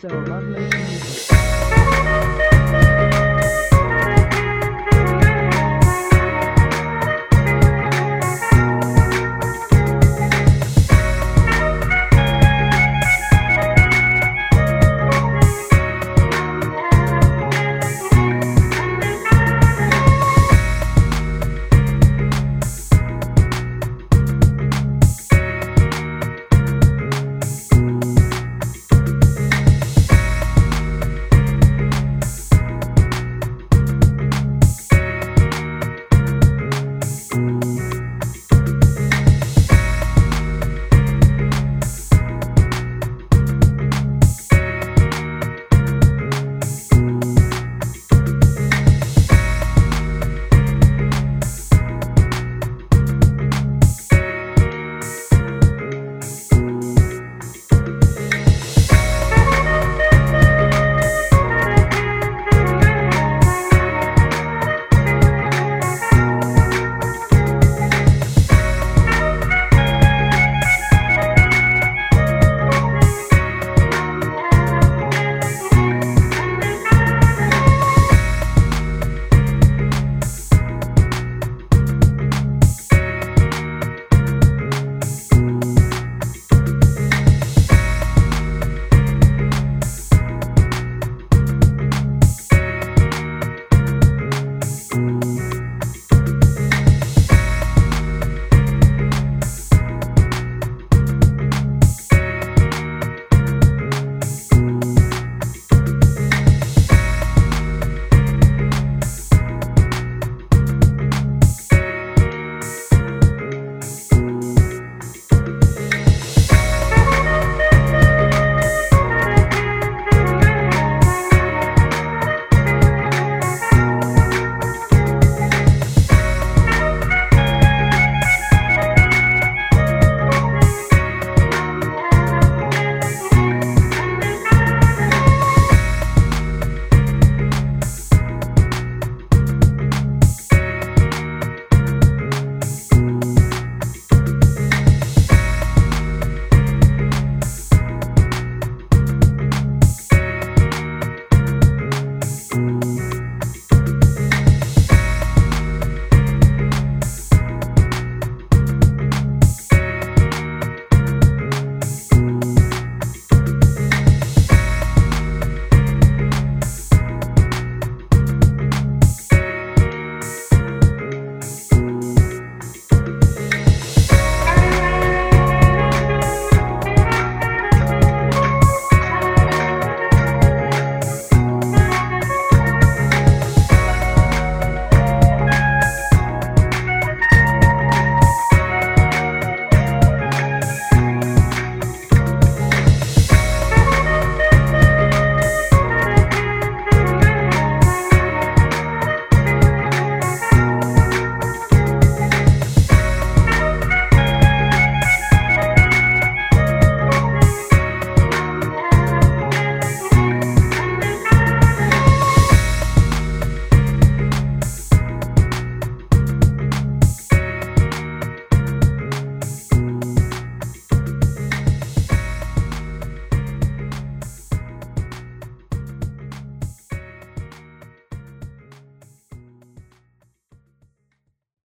so lovely.